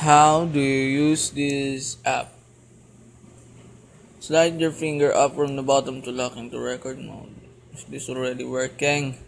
How do you use this app? Slide your finger up from the bottom to lock into record mode. Is this already working?